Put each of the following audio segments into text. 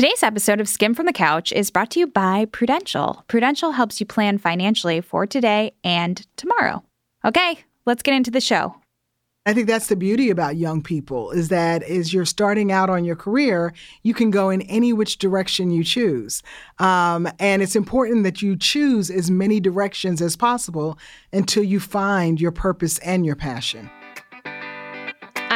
Today's episode of Skimm'd from the Couch is brought to you by Prudential. Prudential helps you plan financially for today and tomorrow. Okay, let's get into the show. I think that's the beauty about young people is that as you're starting out on your career, you can go in any which direction you choose. Um, and it's important that you choose as many directions as possible until you find your purpose and your passion.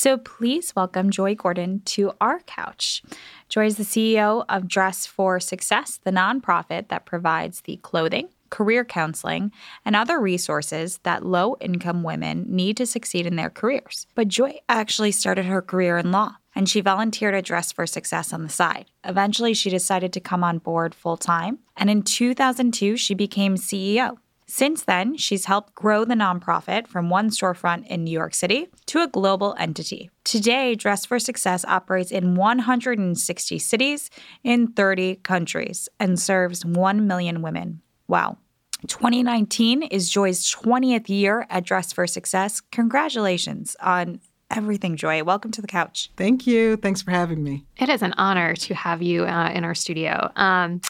So please welcome Joy Gordon to our couch. Joy is the CEO of Dress for Success, the nonprofit that provides the clothing, career counseling, and other resources that low income women need to succeed in their careers. But Joy actually started her career in law and she volunteered at Dress for Success on the side. Eventually, she decided to come on board full time, and in 2002, she became CEO. Since then, she's helped grow the nonprofit from one storefront in New York City to a global entity. Today, Dress for Success operates in 160 cities in 30 countries and serves 1 million women. Wow. 2019 is Joy's 20th year at Dress for Success. Congratulations on everything, Joy. Welcome to the couch. Thank you. Thanks for having me. It is an honor to have you uh, in our studio. Um,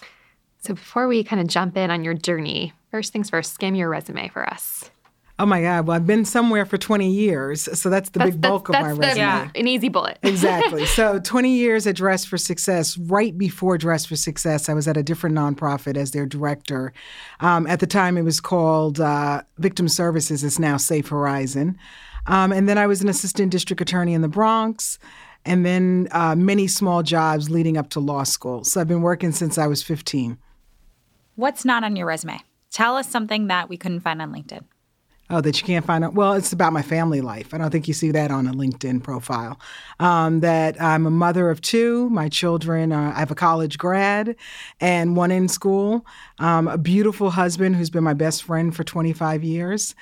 so, before we kind of jump in on your journey, First things first, skim your resume for us. Oh my God. Well, I've been somewhere for 20 years. So that's the that's, big bulk that's, of my resume. Yeah, an easy bullet. exactly. So 20 years at Dress for Success. Right before Dress for Success, I was at a different nonprofit as their director. Um, at the time, it was called uh, Victim Services. It's now Safe Horizon. Um, and then I was an assistant district attorney in the Bronx. And then uh, many small jobs leading up to law school. So I've been working since I was 15. What's not on your resume? Tell us something that we couldn't find on LinkedIn. Oh, that you can't find out. Well, it's about my family life. I don't think you see that on a LinkedIn profile. Um, that I'm a mother of two. My children, uh, I have a college grad and one in school. Um, a beautiful husband who's been my best friend for 25 years,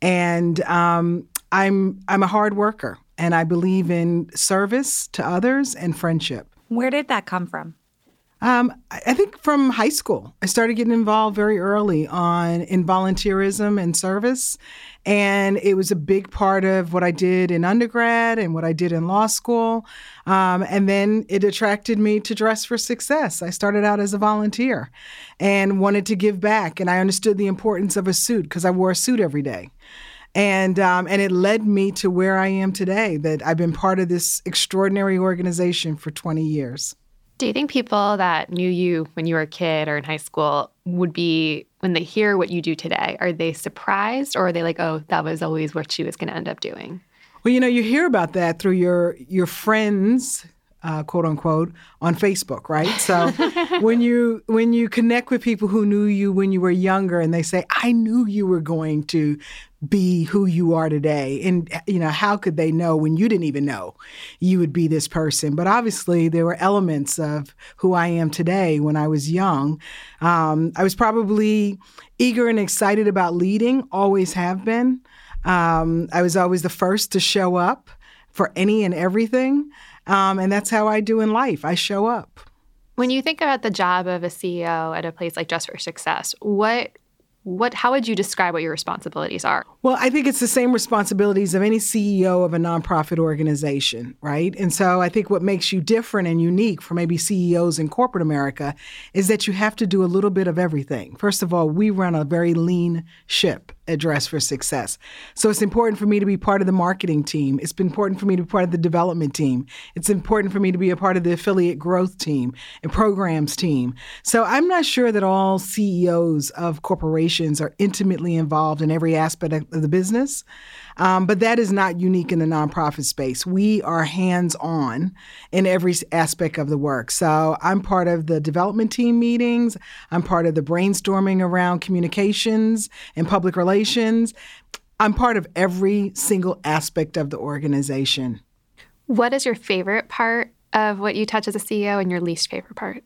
and um, I'm I'm a hard worker, and I believe in service to others and friendship. Where did that come from? Um, I think from high school, I started getting involved very early on in volunteerism and service. And it was a big part of what I did in undergrad and what I did in law school. Um, and then it attracted me to Dress for Success. I started out as a volunteer and wanted to give back. And I understood the importance of a suit because I wore a suit every day and um, and it led me to where I am today. That I've been part of this extraordinary organization for 20 years. Do you think people that knew you when you were a kid or in high school would be, when they hear what you do today, are they surprised or are they like, oh, that was always what she was going to end up doing? Well, you know, you hear about that through your your friends uh, quote unquote on Facebook, right? So when you when you connect with people who knew you when you were younger and they say, "I knew you were going to be who you are today," and you know, how could they know when you didn't even know you would be this person? But obviously, there were elements of who I am today when I was young. Um, I was probably eager and excited about leading, always have been. Um, I was always the first to show up for any and everything. Um, and that's how I do in life. I show up. When you think about the job of a CEO at a place like Dress for Success, what what how would you describe what your responsibilities are? Well, I think it's the same responsibilities of any CEO of a nonprofit organization, right? And so I think what makes you different and unique from maybe CEOs in corporate America is that you have to do a little bit of everything. First of all, we run a very lean ship at Dress for Success. So it's important for me to be part of the marketing team. It's important for me to be part of the development team. It's important for me to be a part of the affiliate growth team and programs team. So I'm not sure that all CEOs of corporations are intimately involved in every aspect of the business. Um, but that is not unique in the nonprofit space. We are hands on in every aspect of the work. So I'm part of the development team meetings, I'm part of the brainstorming around communications and public relations. I'm part of every single aspect of the organization. What is your favorite part of what you touch as a CEO and your least favorite part?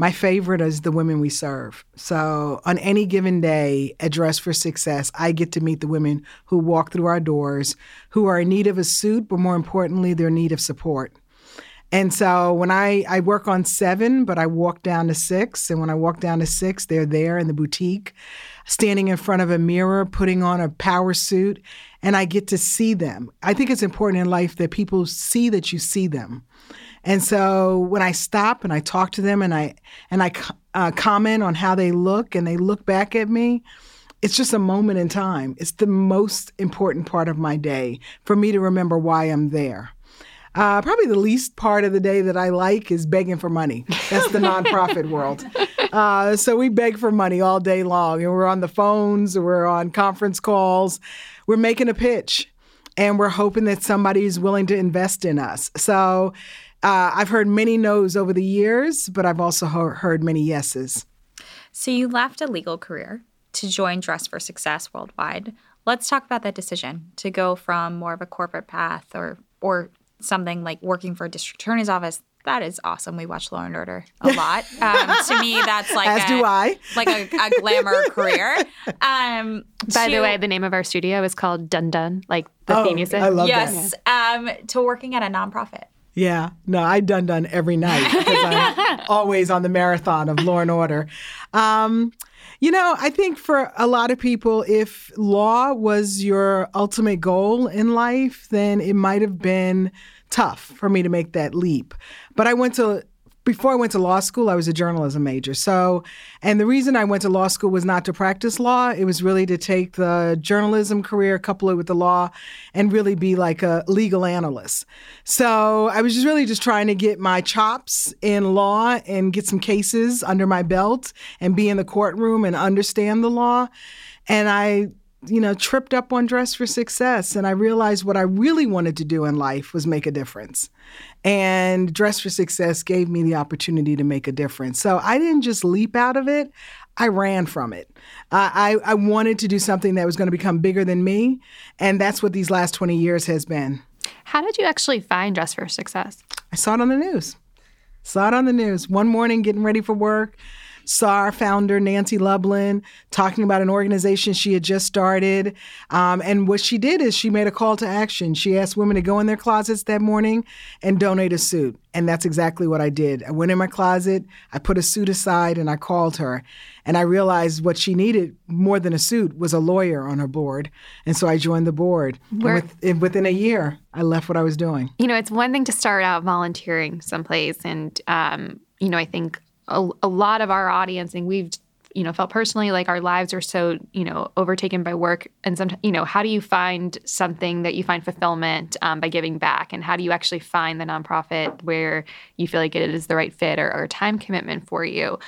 My favorite is the women we serve. So, on any given day at Dress for Success, I get to meet the women who walk through our doors, who are in need of a suit, but more importantly, they're in need of support. And so when I, I work on seven, but I walk down to six, and when I walk down to six, they're there in the boutique, standing in front of a mirror, putting on a power suit, and I get to see them. I think it's important in life that people see that you see them. And so when I stop and I talk to them and I and I uh, comment on how they look and they look back at me, it's just a moment in time. It's the most important part of my day for me to remember why I'm there. Uh, probably the least part of the day that I like is begging for money. That's the nonprofit world. Uh, so we beg for money all day long, and we're on the phones, we're on conference calls, we're making a pitch, and we're hoping that somebody is willing to invest in us. So uh, I've heard many no's over the years, but I've also ho- heard many yeses. So you left a legal career to join Dress for Success Worldwide. Let's talk about that decision to go from more of a corporate path or or something like working for a district attorney's office. That is awesome. We watch Law and Order a lot. Um, to me, that's like as a, do I, like a, a glamour career. Um, By to, the way, the name of our studio is called Dun Dun, like the Oh, theme music. I love that. yes, um, to working at a nonprofit. Yeah, no, I done done every night because I'm always on the marathon of Law and Order. Um, you know, I think for a lot of people, if law was your ultimate goal in life, then it might have been tough for me to make that leap. But I went to before I went to law school, I was a journalism major. So, and the reason I went to law school was not to practice law. It was really to take the journalism career, couple it with the law, and really be like a legal analyst. So I was just really just trying to get my chops in law and get some cases under my belt and be in the courtroom and understand the law. And I you know, tripped up on Dress for Success. And I realized what I really wanted to do in life was make a difference. And Dress for Success gave me the opportunity to make a difference. So I didn't just leap out of it, I ran from it. I, I, I wanted to do something that was going to become bigger than me. And that's what these last 20 years has been. How did you actually find Dress for Success? I saw it on the news. Saw it on the news. One morning, getting ready for work, saw our founder, Nancy Lublin, talking about an organization she had just started. Um, and what she did is she made a call to action. She asked women to go in their closets that morning and donate a suit. And that's exactly what I did. I went in my closet, I put a suit aside, and I called her. And I realized what she needed more than a suit was a lawyer on her board. And so I joined the board. Where- with, and within a year, I left what I was doing. You know, it's one thing to start out volunteering someplace, and um, you know, I think a, a lot of our audience, and we've you know felt personally like our lives are so you know overtaken by work. And sometimes you know how do you find something that you find fulfillment um, by giving back? And how do you actually find the nonprofit where you feel like it is the right fit or, or time commitment for you?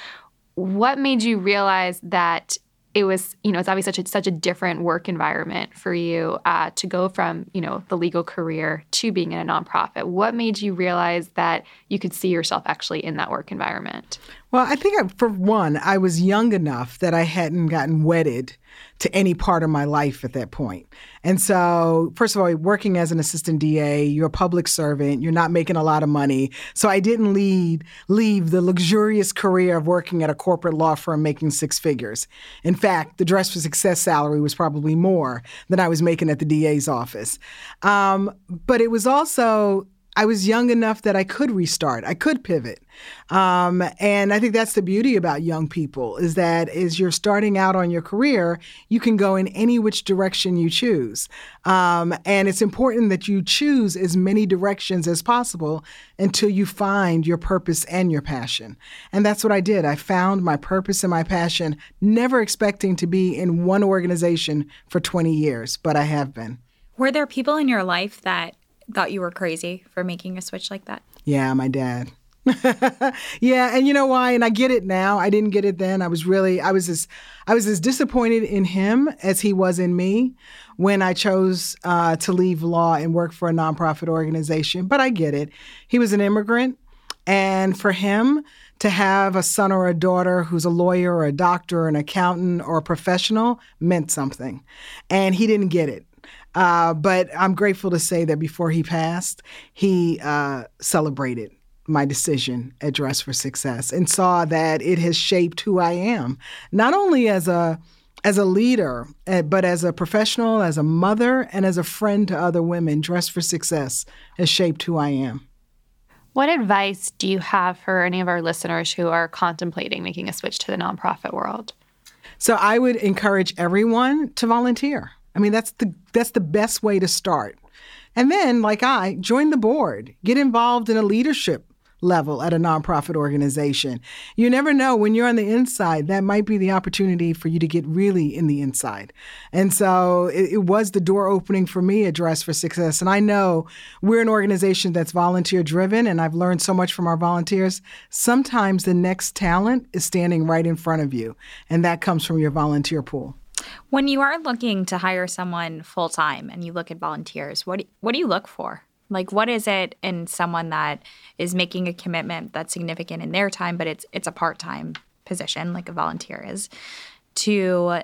What made you realize that it was you know it's obviously such a, such a different work environment for you uh, to go from you know the legal career to being in a nonprofit. What made you realize that you could see yourself actually in that work environment? Well, I think I, for one, I was young enough that I hadn't gotten wedded to any part of my life at that point. And so, first of all, working as an assistant DA, you're a public servant, you're not making a lot of money. So I didn't lead, leave the luxurious career of working at a corporate law firm making six figures. In fact, the Dress for Success salary was probably more than I was making at the DA's office. Um, but it was also I was young enough that I could restart. I could pivot. Um, and I think that's the beauty about young people is that as you're starting out on your career, you can go in any which direction you choose. Um, and it's important that you choose as many directions as possible until you find your purpose and your passion. And that's what I did. I found my purpose and my passion, never expecting to be in one organization for 20 years, but I have been. Were there people in your life that thought you were crazy for making a switch like that? Yeah, my dad. yeah, and you know why? And I get it now. I didn't get it then. I was really I was as I was as disappointed in him as he was in me when I chose uh, to leave law and work for a nonprofit organization. But I get it. He was an immigrant, and for him to have a son or a daughter who's a lawyer or a doctor or an accountant or a professional meant something, and he didn't get it. Uh, but I'm grateful to say that before he passed, he uh, celebrated my decision at Dress for Success and saw that it has shaped who I am, not only as a as a leader, eh, but as a professional, as a mother, and as a friend to other women. Dress for Success has shaped who I am. What advice do you have for any of our listeners who are contemplating making a switch to the nonprofit world? So I would encourage everyone to volunteer. I mean, that's the that's the best way to start. And then, like I, join the board, get involved in a leadership level at a nonprofit organization. You never know when you're on the inside, that might be the opportunity for you to get really in the inside. And so it, it, was the door opening for me at Dress for Success. And I know we're an organization that's volunteer driven, and I've learned so much from our volunteers. Sometimes the next talent is standing right in front of you, and that comes from your volunteer pool. When you are looking to hire someone full time and you look at volunteers, what do, what do you look for? Like what is it in someone that is making a commitment that's significant in their time, but it's it's a part-time position like a volunteer is to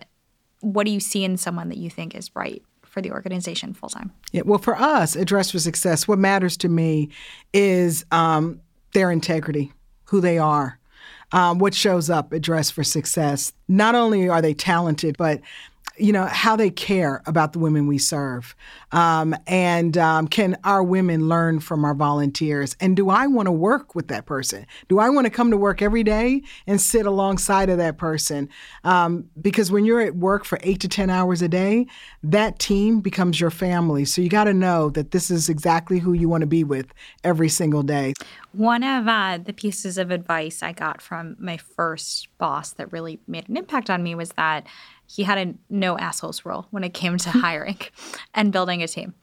what do you see in someone that you think is right for the organization full time? Yeah, well, for us at Dress for Success, what matters to me is um, their integrity, who they are, um, what shows up at Dress for Success. Not only are they talented, but you know how they care about the women we serve. Um, and um, can our women learn from our volunteers? And do i want to work with that person? Do i want to come to work every day and sit alongside of that person? Um, because when you're at work for eight to ten hours a day that team becomes your family. So you got to know that this is exactly who you want to be with every single day. One of uh, the pieces of advice i got from my first boss that really made an impact on me was that he had a no assholes rule when it came to hiring and building a team.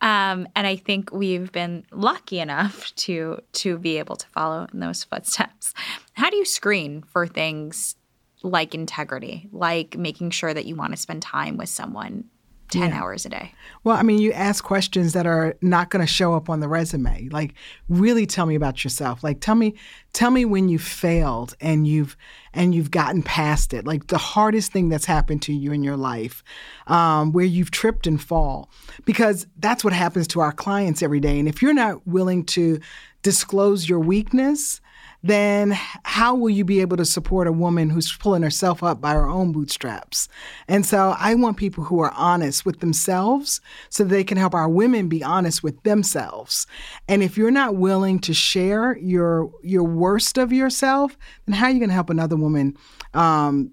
Um, and I think we've been lucky enough to to be able to follow in those footsteps. How do you screen for things like integrity, like making sure that you want to spend time with someone 10 yeah. hours a day? Well, I mean, you ask questions that are not going to show up on the resume. Like, really tell me about yourself. Like, tell me, tell me when you failed and you've and you've gotten past it. Like the hardest thing that's happened to you in your life, um, where you've tripped and fall, because that's what happens to our clients every day. And if you're not willing to disclose your weakness, then how will you be able to support a woman who's pulling herself up by her own bootstraps? And so I want people who are honest with themselves so they can help our women be honest with themselves. And if you're not willing to share your your worst of yourself, then how are you going to help another woman um,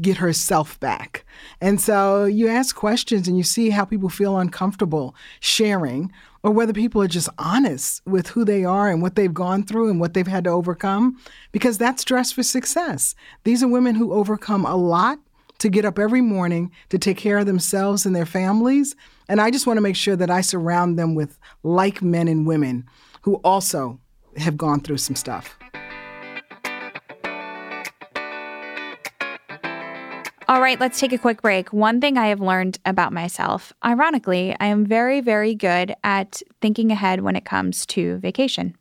get herself back. And so you ask questions and you see how people feel uncomfortable sharing or whether people are just honest with who they are and what they've gone through and what they've had to overcome, because that's dress for success. These are women who overcome a lot to get up every morning to take care of themselves and their families. And I just want to make sure that I surround them with like men and women who also have gone through some stuff. All right, let's take a quick break. One thing I have learned about myself, ironically, I am very, very good at thinking ahead when it comes to vacation.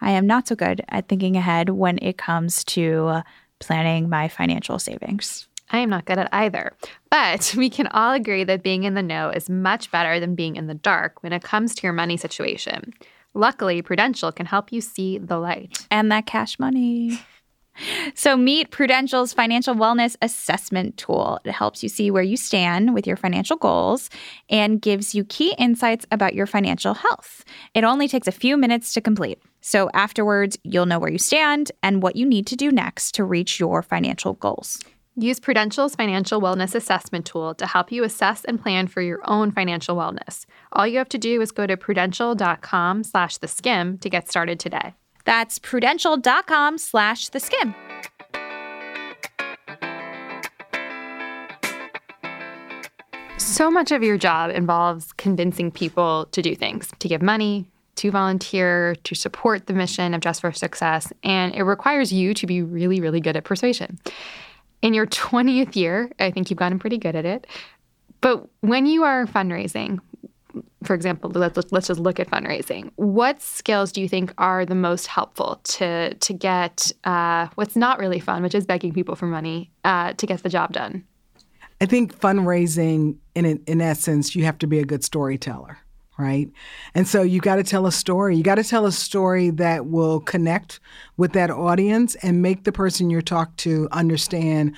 I am not so good at thinking ahead when it comes to planning my financial savings. I am not good at either. But we can all agree that being in the know is much better than being in the dark when it comes to your money situation. Luckily, Prudential can help you see the light. And that cash money. So, meet Prudential's financial wellness assessment tool. It helps you see where you stand with your financial goals and gives you key insights about your financial health. It only takes a few minutes to complete. So, afterwards, you'll know where you stand and what you need to do next to reach your financial goals. Use Prudential's financial wellness assessment tool to help you assess and plan for your own financial wellness. All you have to do is go to prudential.com slash the skim to get started today. That's prudential.com slash the skim. So much of your job involves convincing people to do things, to give money, to volunteer, to support the mission of Dress for Success, and it requires you to be really, really good at persuasion. In your 20th year, I think you've gotten pretty good at it. But when you are fundraising, for example, let's let's just look at fundraising. What skills do you think are the most helpful to to get uh, what's not really fun, which is begging people for money, uh, to get the job done? I think fundraising, in in essence, you have to be a good storyteller, right? And so you got to tell a story. You got to tell a story that will connect with that audience and make the person you're talking to understand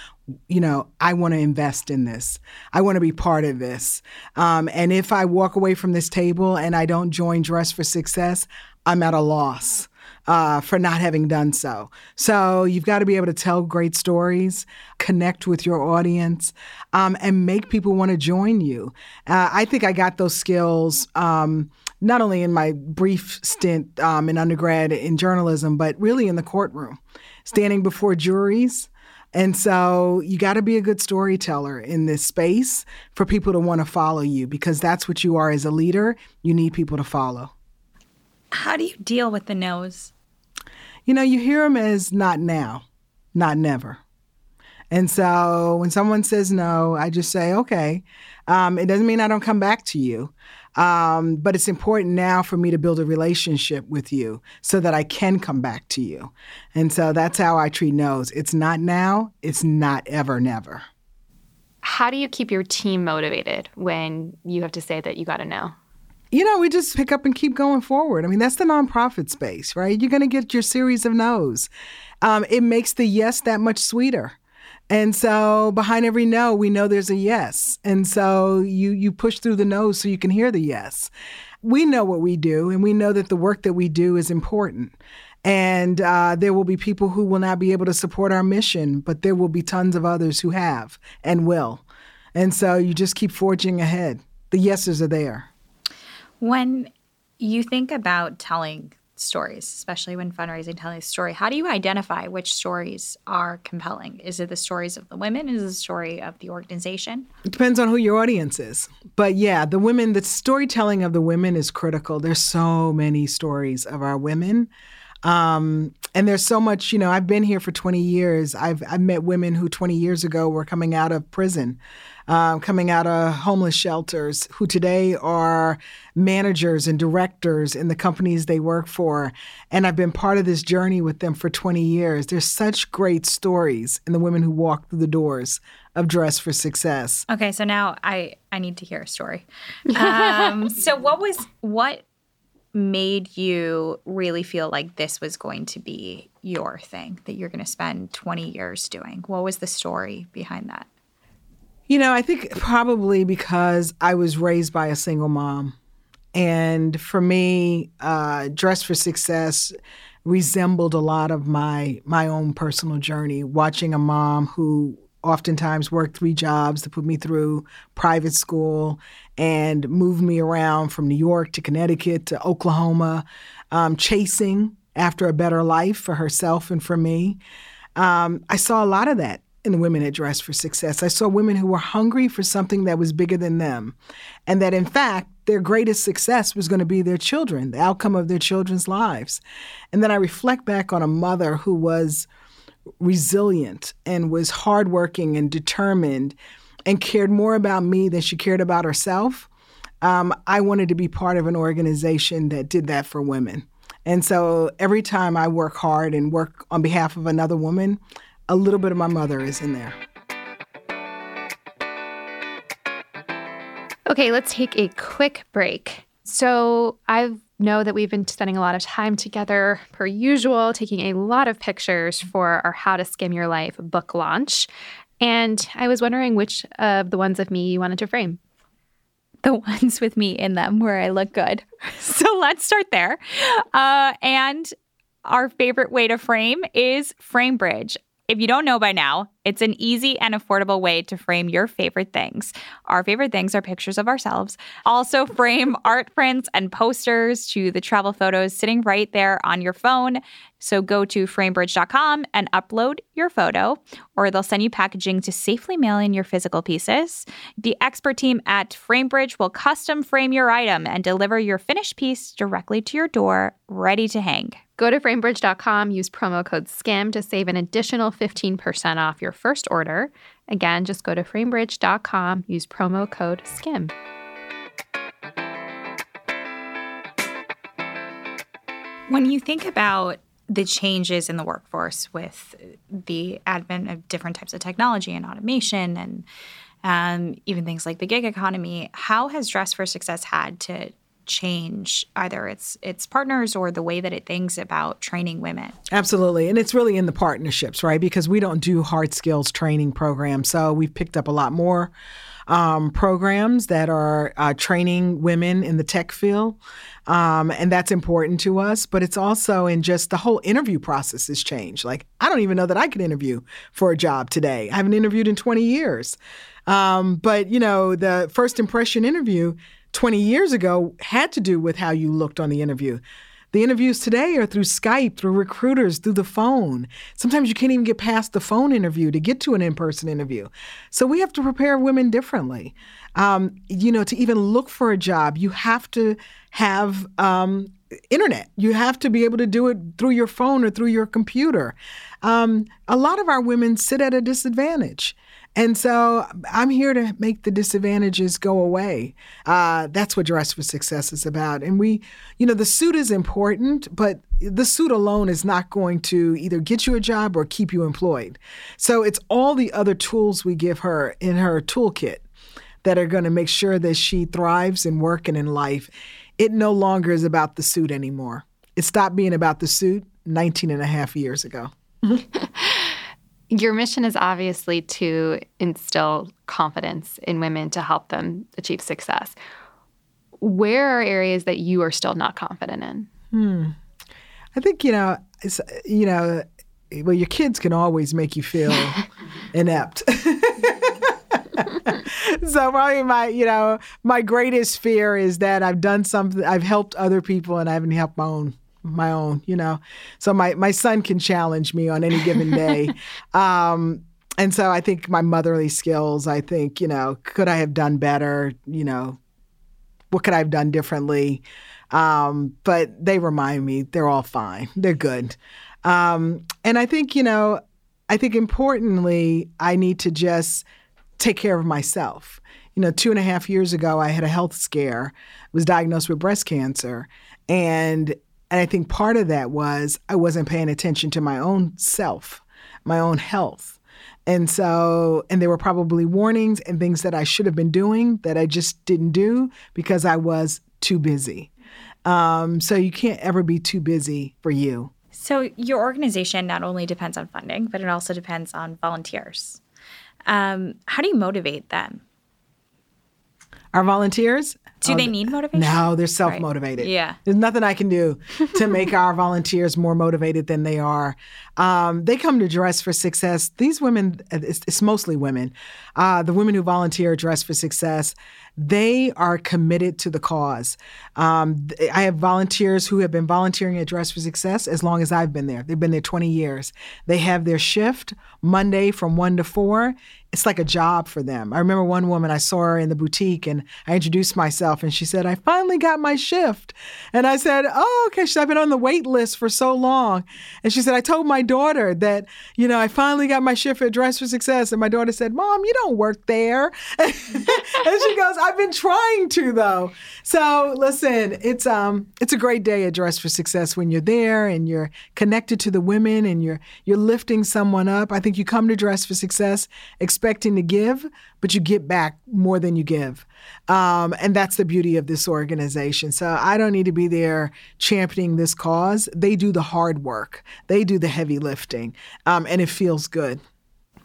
you know, I want to invest in this. I want to be part of this. Um, and if I walk away from this table and I don't join Dress for Success, I'm at a loss uh, for not having done so. So you've got to be able to tell great stories, connect with your audience, um, and make people want to join you. Uh, I think I got those skills. Um, not only in my brief stint um, in undergrad in journalism, but really in the courtroom, standing before juries, and so you got to be a good storyteller in this space for people to want to follow you because that's what you are as a leader. You need people to follow. How do you deal with the no's? You know, you hear them as not now, not never. And so when someone says no, I just say, okay. Um, it doesn't mean I don't come back to you. Um, but it's important now for me to build a relationship with you so that I can come back to you. And so that's how I treat no's. It's not now, it's not ever, never. How do you keep your team motivated when you have to say that you got to know? You know, we just pick up and keep going forward. I mean, that's the nonprofit space, right? You're going to get your series of no's. Um, it makes the yes that much sweeter. And so behind every no, we know there's a yes. And so you you push through the no so you can hear the yes. We know what we do, and we know that the work that we do is important. And uh, there will be people who will not be able to support our mission, but there will be tons of others who have and will. And so you just keep forging ahead. The yeses are there. When you think about telling stories, especially when fundraising, telling a story. How do you identify which stories are compelling? Is it the stories of the women? Is it the story of the organization? It depends on who your audience is. But yeah, the women, the storytelling of the women is critical. There's so many stories of our women. Um, and there's so much, you know, I've been here for 20 years. I've, I've met women who 20 years ago were coming out of prison um, coming out of homeless shelters who today are managers and directors in the companies they work for. And I've been part of this journey with them for 20 years. There's such great stories in the women who walk through the doors of Dress for Success. Okay, so now I I need to hear a story. Um, so what was what made you really feel like this was going to be your thing that you're going to spend 20 years doing? What was the story behind that? You know, I think probably because I was raised by a single mom. And for me, uh, Dress for Success resembled a lot of my my own personal journey, watching a mom who oftentimes worked three jobs to put me through private school and moved me around from New York to Connecticut to Oklahoma, um, chasing after a better life for herself and for me. Um, I saw a lot of that in the women at Dress for Success. I saw women who were hungry for something that was bigger than them, and that in fact, their greatest success was going to be their children, the outcome of their children's lives. And then I reflect back on a mother who was resilient and was hardworking and determined and cared more about me than she cared about herself. Um, I wanted to be part of an organization that did that for women. And so every time I work hard and work on behalf of another woman, a little bit of my mother is in there. Okay, let's take a quick break. So, I know that we've been spending a lot of time together, per usual, taking a lot of pictures for our How to Skimm Your Life book launch. And I was wondering which of the ones of me you wanted to frame. The ones with me in them where I look good. So let's start there. Uh, and our favorite way to frame is FrameBridge. If you don't know by now, it's an easy and affordable way to frame your favorite things. Our favorite things are pictures of ourselves. Also, frame art prints and posters to the travel photos sitting right there on your phone. So go to framebridge.com and upload your photo, or they'll send you packaging to safely mail in your physical pieces. The expert team at Framebridge will custom frame your item and deliver your finished piece directly to your door, ready to hang. Go to framebridge.com, use promo code SKIM to save an additional 15% off your first order. Again, just go to framebridge.com, use promo code SKIM. When you think about the changes in the workforce with the advent of different types of technology and automation and um, even things like the gig economy, how has Dress for Success had to change either its its partners or the way that it thinks about training women? Absolutely. And it's really in the partnerships, right? Because we don't do hard skills training programs. So we've picked up a lot more um, programs that are uh, training women in the tech field. Um, and that's important to us. But it's also in just the whole interview process has changed. Like, I don't even know that I could interview for a job today. I haven't interviewed in 20 years. Um, but, you know, the first impression interview 20 years ago had to do with how you looked on the interview. The interviews today are through Skype, through recruiters, through the phone. Sometimes you can't even get past the phone interview to get to an in person interview. So we have to prepare women differently. Um, you know, to even look for a job, you have to have um, internet. You have to be able to do it through your phone or through your computer. Um, a lot of our women sit at a disadvantage. And so I'm here to make the disadvantages go away. Uh, that's what Dress for Success is about. And we, you know, the suit is important, but the suit alone is not going to either get you a job or keep you employed. So it's all the other tools we give her in her toolkit that are going to make sure that she thrives in work and in life. It no longer is about the suit anymore. It stopped being about the suit 19 and a half years ago. Your mission is obviously to instill confidence in women to help them achieve success. Where are areas that you are still not confident in? Hmm. I think you know, you know, well, your kids can always make you feel inept. so probably my, you know, my greatest fear is that I've done something, I've helped other people, and I haven't helped my own my own, you know. So my my son can challenge me on any given day. um, and so I think my motherly skills, I think, you know, could I have done better? You know, what could I have done differently? Um, but they remind me they're all fine. They're good. Um, and I think, you know, I think importantly, I need to just take care of myself. You know, two and a half years ago, I had a health scare, was diagnosed with breast cancer. And and I think part of that was I wasn't paying attention to my own self, my own health. And so, and there were probably warnings and things that I should have been doing that I just didn't do because I was too busy. Um, so you can't ever be too busy for you. So your organization not only depends on funding, but it also depends on volunteers. Um, how do you motivate them? Our volunteers, do oh, they need motivation? No, they're self motivated. Right. Yeah. There's nothing I can do to make our volunteers more motivated than they are. Um, they come to Dress for Success. These women, it's, it's mostly women, uh, the women who volunteer at Dress for Success, they are committed to the cause. Um, I have volunteers who have been volunteering at Dress for Success as long as I've been there. They've been there 20 years. They have their shift Monday from 1 to 4. It's like a job for them. I remember one woman, I saw her in the boutique and I introduced myself and she said, I finally got my shift. And I said, Oh, okay. She said, I've been on the wait list for so long. And she said, I told my daughter that, you know, I finally got my shift at Dress for Success. And my daughter said, Mom, you don't work there. and she goes, I've been trying to though. So listen, it's um it's a great day at Dress for Success when you're there and you're connected to the women and you're you're lifting someone up. I think you come to Dress for Success expecting to give, but you get back more than you give. Um, and that's the beauty of this organization. So I don't need to be there championing this cause. They do the hard work, they do the heavy lifting, um, and it feels good.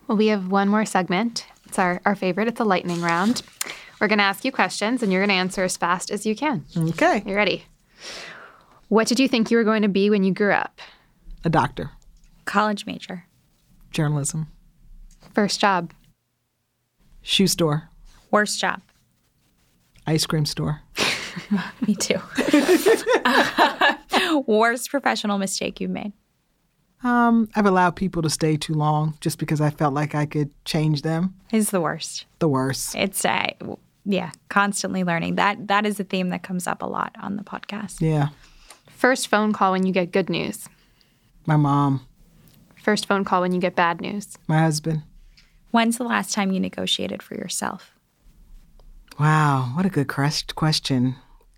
Well, we have one more segment. It's our, our favorite. It's a lightning round. We're going to ask you questions, and you're going to answer as fast as you can. Okay. You ready? What did you think you were going to be when you grew up? A doctor. College major. Journalism. First job. Shoe store. Worst job. Ice cream store. Me too. worst professional mistake you've made? Um, I've allowed people to stay too long just because I felt like I could change them. Is the worst. The worst. It's uh, yeah, constantly learning. That that is a theme that comes up a lot on the podcast. Yeah. First phone call when you get good news. My mom. First phone call when you get bad news. My husband. When's the last time you negotiated for yourself? Wow, what a good question.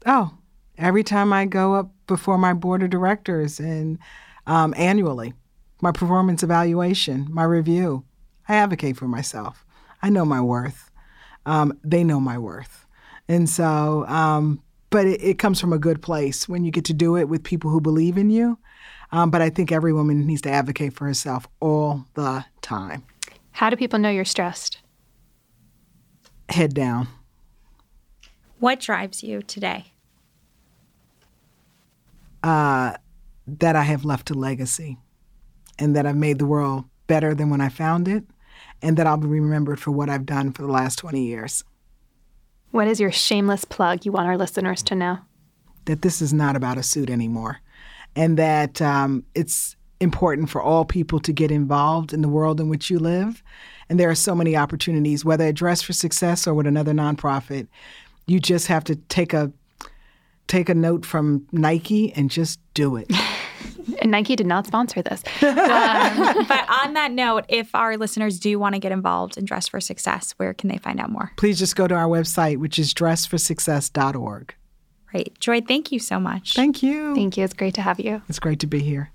Oh, every time I go up before my board of directors and um, annually, my performance evaluation, my review, I advocate for myself. I know my worth. Um, they know my worth. And so um, but it, it, comes from a good place when you get to do it with people who believe in you. Um, but I think every woman needs to advocate for herself all the time. How do people know you're stressed? Head down. What drives you today? Uh, that I have left a legacy and that I've made the world better than when I found it and that I'll be remembered for what I've done for the last 20 years. What is your shameless plug you want our listeners to know? That this is not about a suit anymore and that um, it's important for all people to get involved in the world in which you live. And there are so many opportunities, whether at Dress for Success or with another nonprofit. You just have to take a take a note from Nike and just do it. and Nike did not sponsor this. Um, but on that note, if our listeners do want to get involved in Dress for Success, where can they find out more? Please just go to our website, which is dressforsuccess.org. Great. Joy, thank you so much. Thank you. Thank you. It's great to have you. It's great to be here.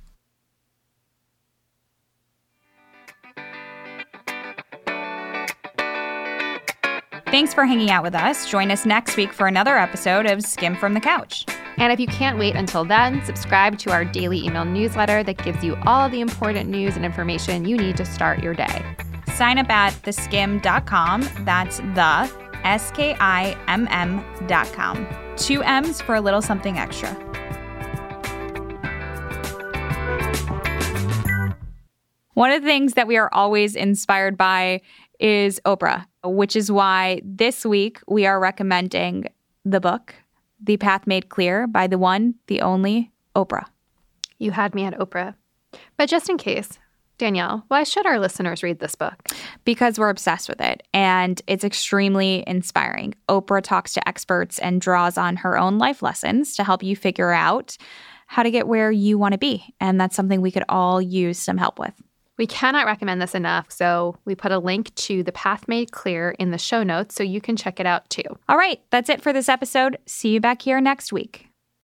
Thanks for hanging out with us. Join us next week for another episode of Skimm'd from the Couch. And if you can't wait until then, subscribe to our daily email newsletter that gives you all the important news and information you need to start your day. Sign up at theskimm.com. That's the S K I M M.com. Two M's for a little something extra. One of the things that we are always inspired by is Oprah, which is why this week we are recommending the book, The Path Made Clear, by the one, the only Oprah. You had me at Oprah. But just in case, Danielle, why should our listeners read this book? Because we're obsessed with it and it's extremely inspiring. Oprah talks to experts and draws on her own life lessons to help you figure out how to get where you want to be. And that's something we could all use some help with. We cannot recommend this enough, so we put a link to The Path Made Clear in the show notes so you can check it out too. All right, that's it for this episode. See you back here next week.